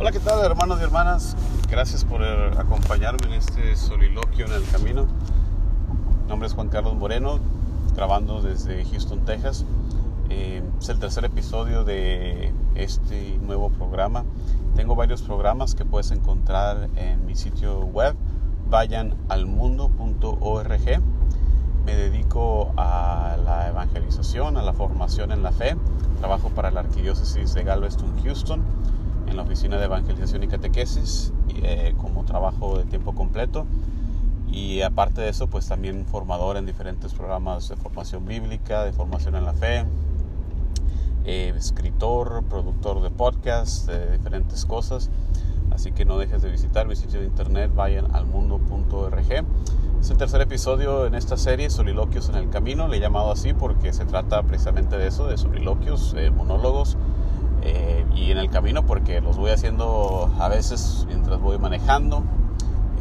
Hola, ¿qué tal hermanos y hermanas? Gracias por acompañarme en este soliloquio en el camino. Mi nombre es Juan Carlos Moreno, grabando desde Houston, Texas. Eh, es el tercer episodio de este nuevo programa. Tengo varios programas que puedes encontrar en mi sitio web, vayanalmundo.org. Me dedico a la evangelización, a la formación en la fe. Trabajo para la Arquidiócesis de Galveston, Houston en la oficina de evangelización y catequesis eh, como trabajo de tiempo completo y aparte de eso pues también formador en diferentes programas de formación bíblica, de formación en la fe, eh, escritor, productor de podcast, de diferentes cosas. Así que no dejes de visitar mi sitio de internet, vayan al mundo.org. Es el tercer episodio en esta serie, Soliloquios en el Camino. Le he llamado así porque se trata precisamente de eso, de soliloquios, eh, monólogos eh, y en el camino porque los voy haciendo a veces mientras voy manejando.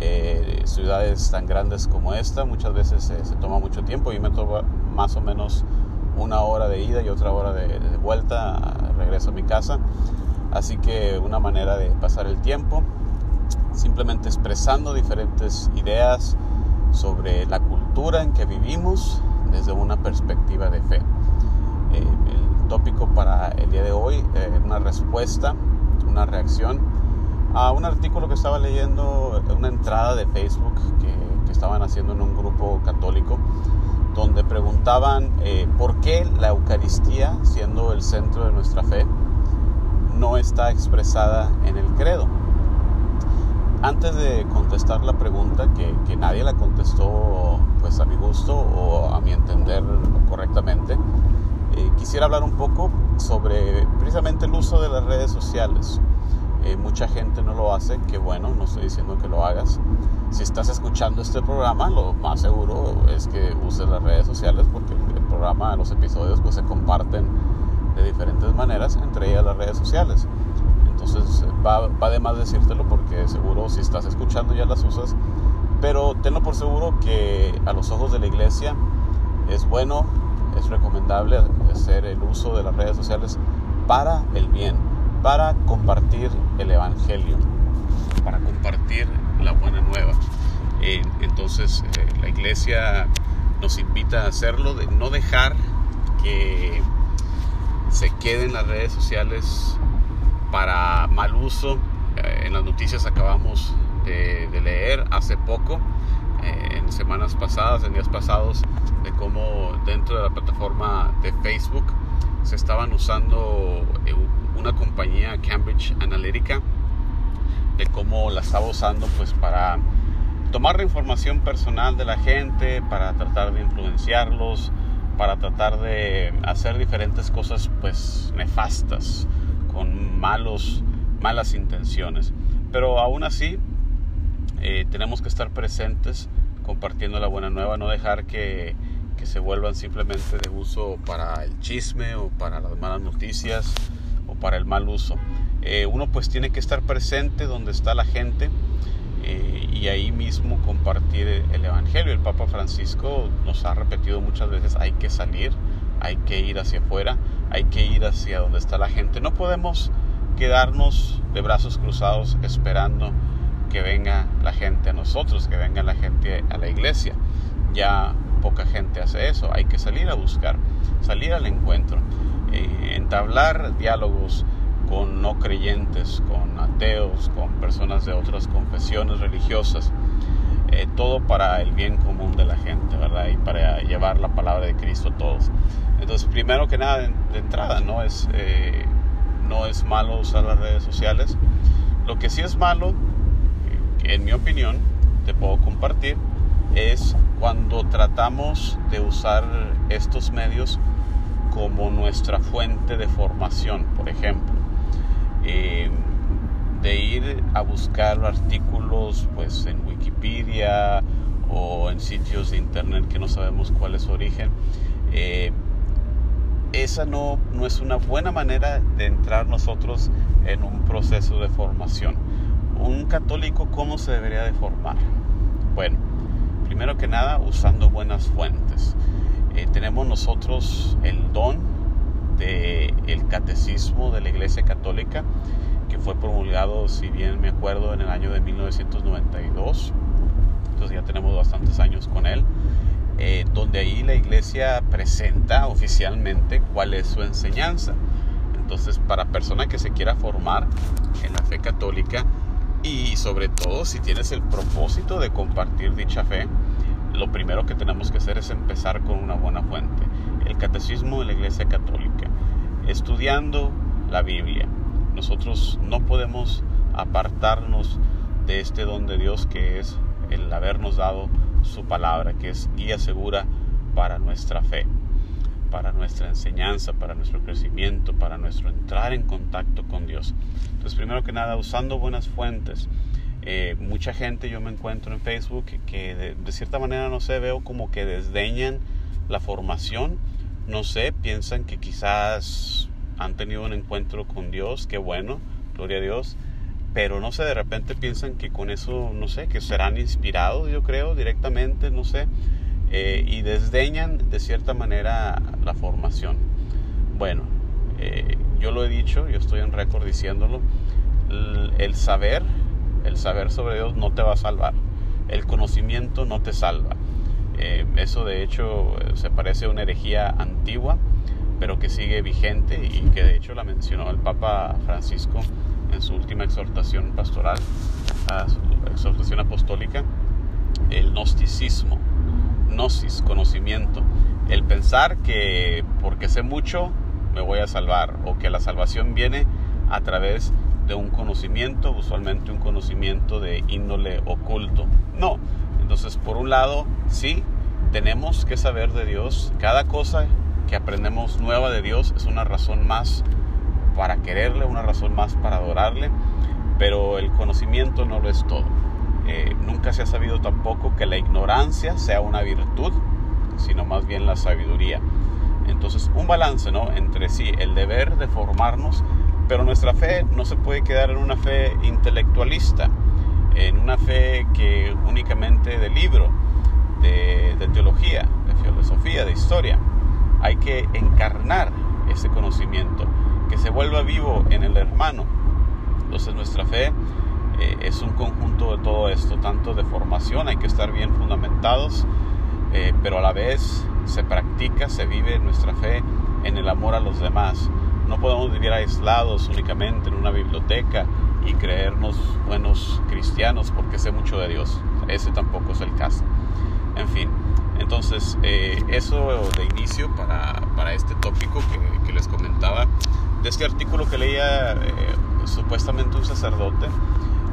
Eh, ciudades tan grandes como esta muchas veces se toma mucho tiempo y me toma más o menos una hora de ida y otra hora de, vuelta, regreso a mi casa. Así que una manera de pasar el tiempo, simplemente expresando diferentes ideas sobre la cultura en que vivimos desde una perspectiva de fe. Eh, tópico para el día de hoy, eh, una respuesta, una reacción a un artículo que estaba leyendo, una entrada de Facebook que, estaban haciendo en un grupo católico, donde preguntaban eh, por qué la Eucaristía, siendo el centro de nuestra fe, no está expresada en el credo. Antes de contestar la pregunta, que, que nadie la contestó pues a mi gusto o a mi entender correctamente, eh, quisiera hablar un poco sobre precisamente el uso de las redes sociales. Eh, mucha gente no lo hace, que bueno, no estoy diciendo que lo hagas. Si estás escuchando este programa, lo más seguro es que uses las redes sociales porque el programa, los episodios pues se comparten de diferentes maneras, entre ellas las redes sociales. Entonces va, va de más decírtelo porque seguro si estás escuchando ya las usas, pero tenlo por seguro que a los ojos de la iglesia es bueno es recomendable hacer el uso de las redes sociales para el bien, para compartir el Evangelio, para compartir la buena nueva. entonces eh, la iglesia nos invita a hacerlo, de no dejar que se queden las redes sociales para mal uso. Eh, en las noticias acabamos de, leer hace poco eh, en semanas pasadas, en días pasados, de cómo dentro de la plataforma de Facebook se estaban usando eh, una compañía Cambridge Analytica, de cómo la estaba usando pues para tomar la información personal de la gente, para tratar de influenciarlos, para tratar de hacer diferentes cosas pues nefastas, con malos, malas intenciones. Pero aún así eh, tenemos que estar presentes compartiendo la buena nueva, no dejar que, que, se vuelvan simplemente de uso para el chisme o para las malas noticias o para el mal uso. Eh, uno pues tiene que estar presente donde está la gente eh, y ahí mismo compartir el Evangelio. El Papa Francisco nos ha repetido muchas veces, hay que salir, hay que ir hacia afuera, hay que ir hacia donde está la gente. No podemos quedarnos de brazos cruzados esperando que venga la gente a nosotros, que venga la gente a la iglesia. Ya poca gente hace eso, hay que salir a buscar, salir al encuentro, eh, entablar diálogos con no creyentes, con ateos, con personas de otras confesiones religiosas, eh, todo para el bien común de la gente, ¿verdad? Y para llevar la palabra de Cristo a todos. Entonces, primero que nada, de, entrada, no es, eh, no es malo usar las redes sociales. Lo que sí es malo en mi opinión, te puedo compartir, es cuando tratamos de usar estos medios como nuestra fuente de formación, por ejemplo. De ir a buscar artículos pues en Wikipedia o en sitios de internet que no sabemos cuál es su origen. Eh, esa no, no es una buena manera de entrar nosotros en un proceso de formación un católico cómo se debería de formar? Bueno, primero que nada usando buenas fuentes. Eh, tenemos nosotros el don del Catecismo de la Iglesia Católica, que fue promulgado, si bien me acuerdo, en el año de 1992. Entonces ya tenemos bastantes años con él. Eh, donde ahí la iglesia presenta oficialmente cuál es su enseñanza. Entonces, para persona que se quiera formar en la fe católica y sobre todo si tienes el propósito de compartir dicha fe, lo primero que tenemos que hacer es empezar con una buena fuente, el catecismo de la iglesia católica, estudiando la Biblia. Nosotros no podemos apartarnos de este don de Dios que es el habernos dado su palabra, que es guía segura para nuestra fe, para nuestra enseñanza, para nuestro crecimiento, para nuestro entrar en contacto con Dios. Entonces, primero que nada, usando buenas fuentes. Eh, mucha gente yo me encuentro en Facebook que, de, de, cierta manera, no sé, veo como que desdeñan la formación, no sé, piensan que quizás han tenido un encuentro con Dios, qué bueno, gloria a Dios, pero no sé, de repente piensan que con eso, no sé, que serán inspirados, yo creo, directamente, no sé, eh, y desdeñan de cierta manera la formación. Bueno, eh, yo lo he dicho, yo estoy en récord diciéndolo, el, saber, el saber sobre Dios no te va a salvar, el conocimiento no te salva. Eh, eso de hecho se parece a una herejía antigua, pero que sigue vigente y que de hecho la mencionó el Papa Francisco en su última exhortación pastoral, exhortación apostólica, el gnosticismo, gnosis, conocimiento, el pensar que porque sé mucho me voy a salvar o que la salvación viene a través de un conocimiento, usualmente un conocimiento de índole oculto. No, entonces por un lado sí, tenemos que saber de Dios, cada cosa que aprendemos nueva de Dios es una razón más para quererle, una razón más para adorarle, pero el conocimiento no lo es todo. Eh, nunca se ha sabido tampoco que la ignorancia sea una virtud, sino más bien la sabiduría. Entonces, un balance, ¿no? Entre sí, el deber de formarnos, pero nuestra fe no se puede quedar en una fe intelectualista, en una fe que únicamente de libro, de, de teología, de filosofía, de historia. Hay que encarnar ese conocimiento que se vuelva vivo en el hermano. Entonces nuestra fe eh, es un conjunto de todo esto, tanto de formación, hay que estar bien fundamentados, eh, pero a la vez se practica, se vive nuestra fe en el amor a los demás. No podemos vivir aislados únicamente en una biblioteca y creernos buenos cristianos porque sé mucho de Dios. Ese tampoco es el caso. En fin, entonces eh, eso de inicio para, para este tópico que, que les comentaba de este artículo que leía eh, supuestamente un sacerdote,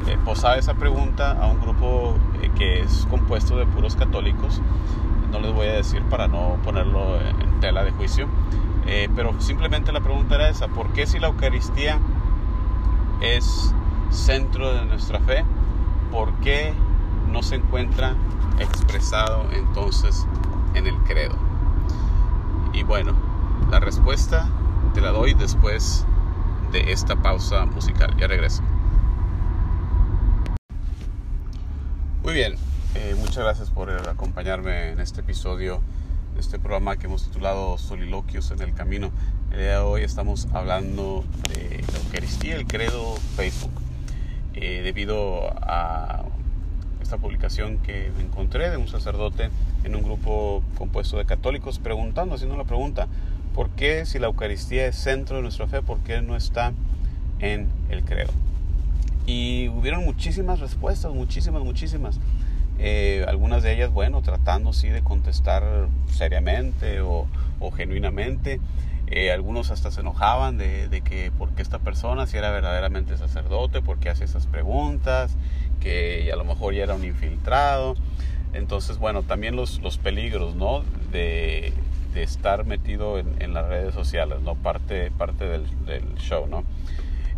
eh, posaba esa pregunta a un grupo eh, que es compuesto de puros católicos. No les voy a decir para no ponerlo en tela de juicio, pero simplemente la pregunta era esa, ¿por qué si la Eucaristía es centro de nuestra fe, por qué no se encuentra expresado entonces en el credo? Y bueno, la respuesta te la doy después de esta pausa musical. Ya regreso. Muy bien, eh, muchas gracias por acompañarme en este episodio de este programa que hemos titulado Soliloquios en el Camino. El día de hoy estamos hablando de la Eucaristía, el credo Facebook. Eh, debido a esta publicación que encontré de un sacerdote en un grupo compuesto de católicos preguntando, haciendo la pregunta, ¿Por qué si la Eucaristía es centro de nuestra fe, por qué no está en el credo? Y hubieron muchísimas respuestas, muchísimas, muchísimas. Eh, algunas de ellas, bueno, tratando sí de contestar seriamente o, genuinamente. Eh, algunos hasta se enojaban de, de, que por qué esta persona, si era verdaderamente sacerdote, por qué hace esas preguntas, que a lo mejor ya era un infiltrado. Entonces, bueno, también los, los peligros, ¿no? De, de estar metido en, las redes sociales, ¿no? Parte, parte del, show, ¿no?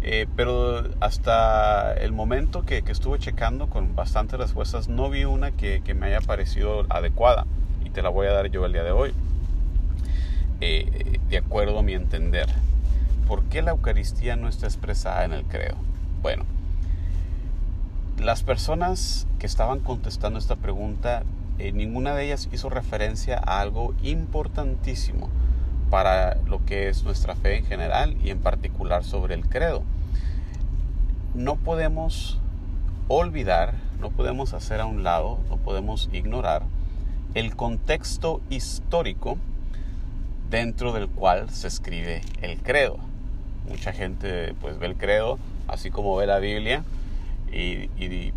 Eh, pero hasta el momento que, estuve checando con bastantes respuestas, no vi una que, me haya parecido adecuada y te la voy a dar yo el día de hoy, eh, de acuerdo a mi entender. ¿Por qué la Eucaristía no está expresada en el credo? Bueno, las personas que estaban contestando esta pregunta eh, ninguna de ellas hizo referencia a algo importantísimo para lo que es nuestra fe en general y en particular sobre el credo. No podemos olvidar, no podemos hacer a un lado, no podemos ignorar el contexto histórico dentro del cual se escribe el credo. Mucha gente pues ve el credo así como ve la Biblia y,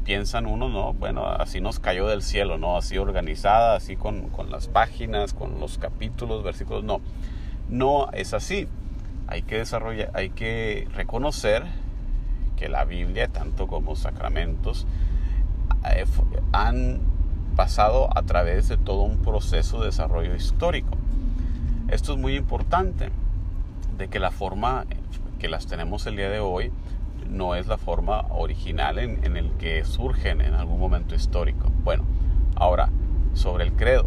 piensan uno, no, bueno, así nos cayó del cielo, no, así organizada, así con, con las páginas, con los capítulos, versículos, no, no es así. Hay que desarrollar, hay que reconocer que la Biblia, tanto como sacramentos, eh, han pasado a través de todo un proceso de desarrollo histórico. Esto es muy importante, de que la forma que las tenemos el día de hoy no es la forma original en, en el que surgen en algún momento histórico. Bueno, ahora, sobre el credo.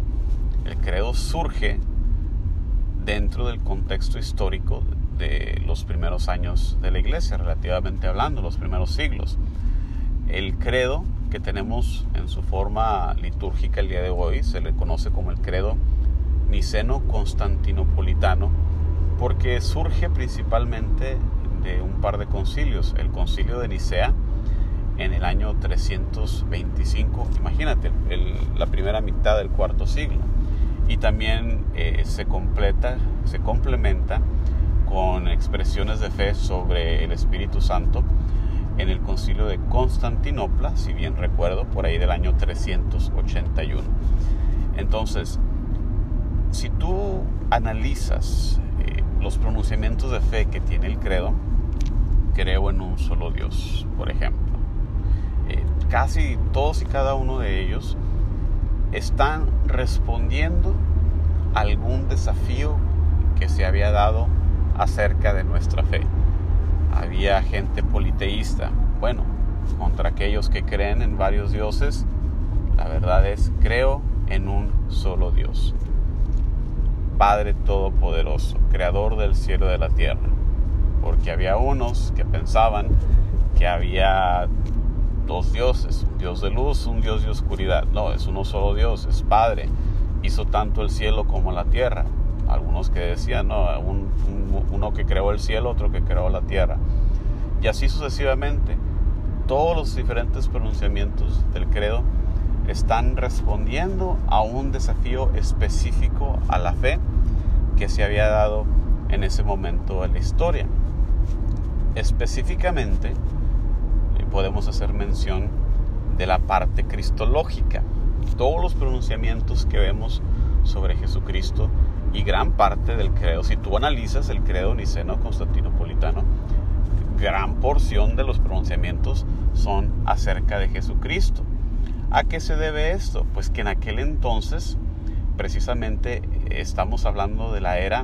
El credo surge dentro del contexto histórico de los primeros años de la iglesia, relativamente hablando, los primeros siglos. El credo que tenemos en su forma litúrgica el día de hoy se le conoce como el credo niceno-constantinopolitano porque surge principalmente de un par de concilios. El concilio de Nicea en el año 325, imagínate, la primera mitad del cuarto siglo. Y también eh, se completa, se complementa con expresiones de fe sobre el Espíritu Santo en el concilio de Constantinopla, si bien recuerdo, por ahí del año 381. Entonces, si tú analizas eh, los pronunciamientos de fe que tiene el credo, creo en un solo Dios, por ejemplo. Eh, casi todos y cada uno de ellos están respondiendo a algún desafío que se había dado acerca de nuestra fe. Había gente politeísta. Bueno, contra aquellos que creen en varios dioses, la verdad es, creo en un solo Dios. Padre Todopoderoso, Creador del cielo y de la tierra. Porque había unos que pensaban que había dos dioses, un Dios de luz, un Dios de oscuridad. No, es uno solo Dios, es Padre. Hizo tanto el cielo como la tierra. Algunos que decían, no, uno que creó el cielo, otro que creó la tierra. Y así sucesivamente. Todos los diferentes pronunciamientos del credo están respondiendo a un desafío específico a la fe que se había dado en ese momento en la historia. Específicamente, podemos hacer mención de la parte cristológica. Todos los pronunciamientos que vemos sobre Jesucristo y gran parte del credo, si tú analizas el credo niceno constantinopolitano, gran porción de los pronunciamientos son acerca de Jesucristo. ¿A qué se debe esto? Pues que en aquel entonces, precisamente, estamos hablando de la era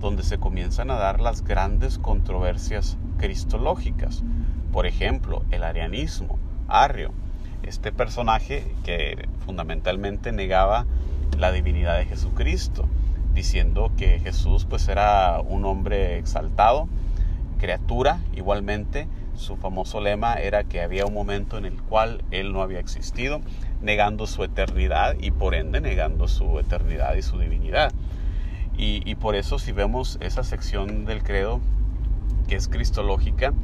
donde se comienzan a dar las grandes controversias cristológicas. Por ejemplo, el arianismo, Arrio, este personaje que fundamentalmente negaba la divinidad de Jesucristo diciendo que Jesús pues era un hombre exaltado, criatura igualmente. Su famoso lema era que había un momento en el cual él no había existido, negando su eternidad y por ende negando su eternidad y su divinidad. Y, por eso si vemos esa sección del credo que es cristológica,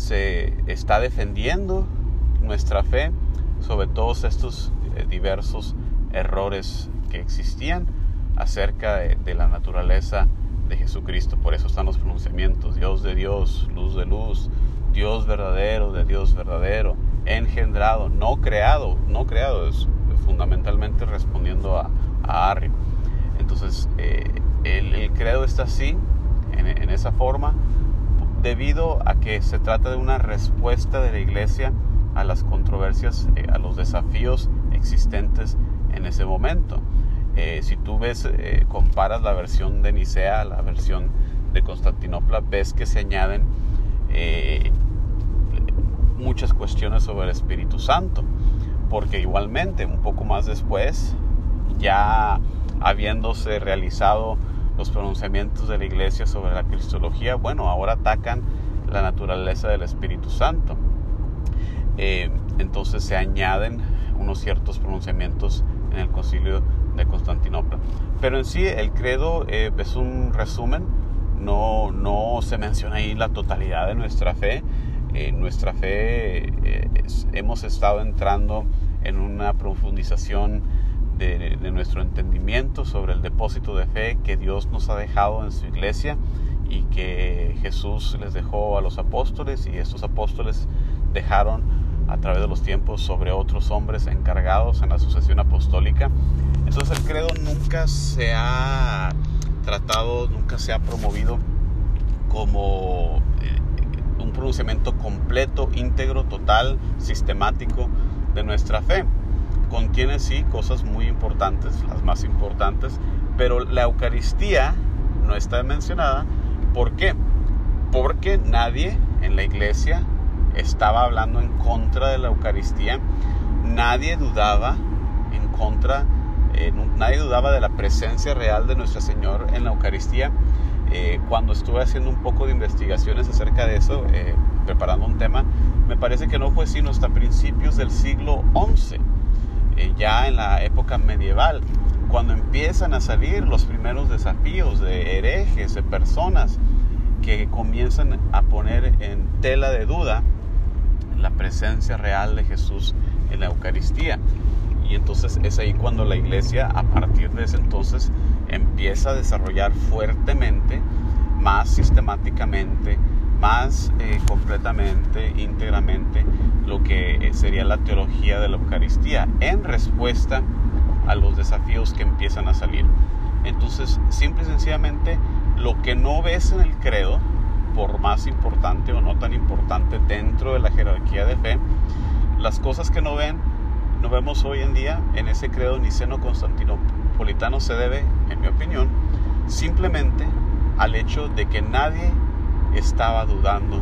se está defendiendo nuestra fe sobre todos estos eh, diversos errores que existían acerca de, la naturaleza de Jesucristo. Por eso están los pronunciamientos, Dios de Dios, luz de luz, Dios verdadero de Dios verdadero, engendrado, no creado, no creado, es fundamentalmente respondiendo a, a. Entonces, eh, el, credo está así, en, esa forma, debido a que se trata de una respuesta de la iglesia a las controversias, eh, a los desafíos existentes en ese momento. Eh, si tú ves, eh, comparas la versión de Nicea a la versión de Constantinopla, ves que se añaden muchas cuestiones sobre el Espíritu Santo, porque igualmente un poco más después, ya habiéndose realizado los pronunciamientos de la iglesia sobre la cristología, bueno, ahora atacan la naturaleza del Espíritu Santo. entonces se añaden unos ciertos pronunciamientos en el concilio de Constantinopla. Pero en sí el credo eh, es un resumen, no, no se menciona ahí la totalidad de nuestra fe. En nuestra fe eh, hemos estado entrando en una profundización de, nuestro entendimiento sobre el depósito de fe que Dios nos ha dejado en su iglesia y que Jesús les dejó a los apóstoles y estos apóstoles dejaron a través de los tiempos sobre otros hombres encargados en la sucesión apostólica. Entonces el credo nunca se ha tratado, nunca se ha promovido como eh, un pronunciamiento completo, íntegro, total, sistemático de nuestra fe. Contiene sí cosas muy importantes, las más importantes, pero la Eucaristía no está mencionada. ¿Por qué? Porque nadie en la iglesia estaba hablando en contra de la Eucaristía. Nadie dudaba en contra, eh, nadie dudaba de la presencia real de nuestro Señor en la Eucaristía. Eh, cuando estuve haciendo un poco de investigaciones acerca de eso, eh, preparando un tema, me parece que no fue sino hasta principios del siglo XI, ya en la época medieval, cuando empiezan a salir los primeros desafíos de herejes, de personas que comienzan a poner en tela de duda la presencia real de Jesús en la Eucaristía. Y entonces es ahí cuando la iglesia a partir de ese entonces empieza a desarrollar fuertemente, más sistemáticamente, más eh, completamente, íntegramente, lo que sería la teología de la Eucaristía en respuesta a los desafíos que empiezan a salir. Entonces, simple y sencillamente, lo que no ves en el credo, por más importante o no tan importante dentro de la jerarquía de fe, las cosas que no ven, no vemos hoy en día en ese credo niceno-constantinopolitano se debe, en mi opinión, simplemente al hecho de que nadie estaba dudando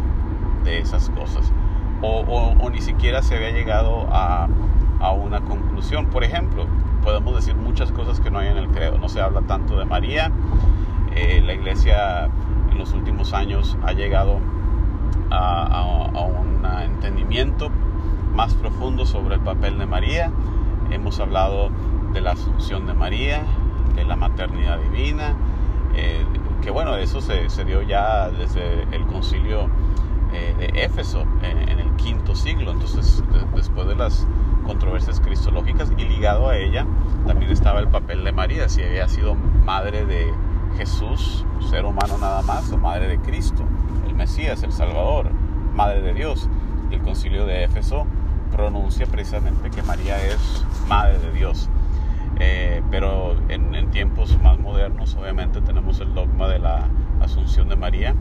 de esas cosas o, ni siquiera se había llegado a, a una conclusión. Por ejemplo, podemos decir muchas cosas que no hay en el credo. No se habla tanto de María. Eh, la iglesia los últimos años ha llegado a, un entendimiento más profundo sobre el papel de María. Hemos hablado de la asunción de María, de la maternidad divina, eh, que bueno, eso se, dio ya desde el concilio eh, de Éfeso en, el quinto siglo, entonces después de las controversias cristológicas y ligado a ella también estaba el papel de María, si había sido madre de Jesús, ser humano nada más, o madre de Cristo, el Mesías, el Salvador, madre de Dios. El concilio de Éfeso pronuncia precisamente que María es madre de Dios. Eh, pero en, en, tiempos más modernos obviamente tenemos el dogma de la asunción de María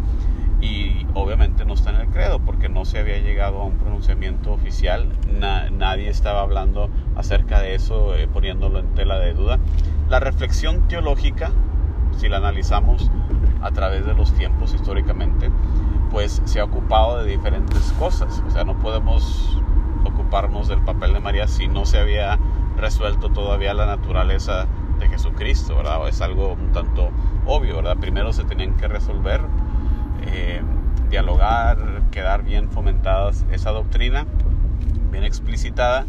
y obviamente no está en el credo porque no se había llegado a un pronunciamiento oficial, nadie estaba hablando acerca de eso, eh, poniéndolo en tela de duda. La reflexión teológica si la analizamos a través de los tiempos históricamente, pues se ha ocupado de diferentes cosas. O sea, no podemos ocuparnos del papel de María si no se había resuelto todavía la naturaleza de Jesucristo, ¿verdad? Es algo un tanto obvio, ¿verdad? Primero se tenían que resolver, eh, dialogar, quedar bien fomentadas esa doctrina, bien explicitada,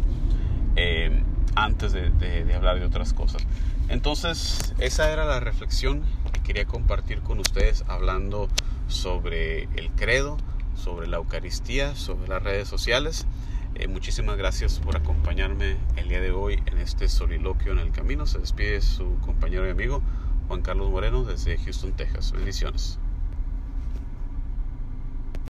eh, antes de, de hablar de otras cosas. Entonces, esa era la reflexión que quería compartir con ustedes hablando sobre el credo, sobre la Eucaristía, sobre las redes sociales. Eh, muchísimas gracias por acompañarme el día de hoy en este soliloquio en el camino. Se despide su compañero y amigo Juan Carlos Moreno desde Houston, Texas. Bendiciones.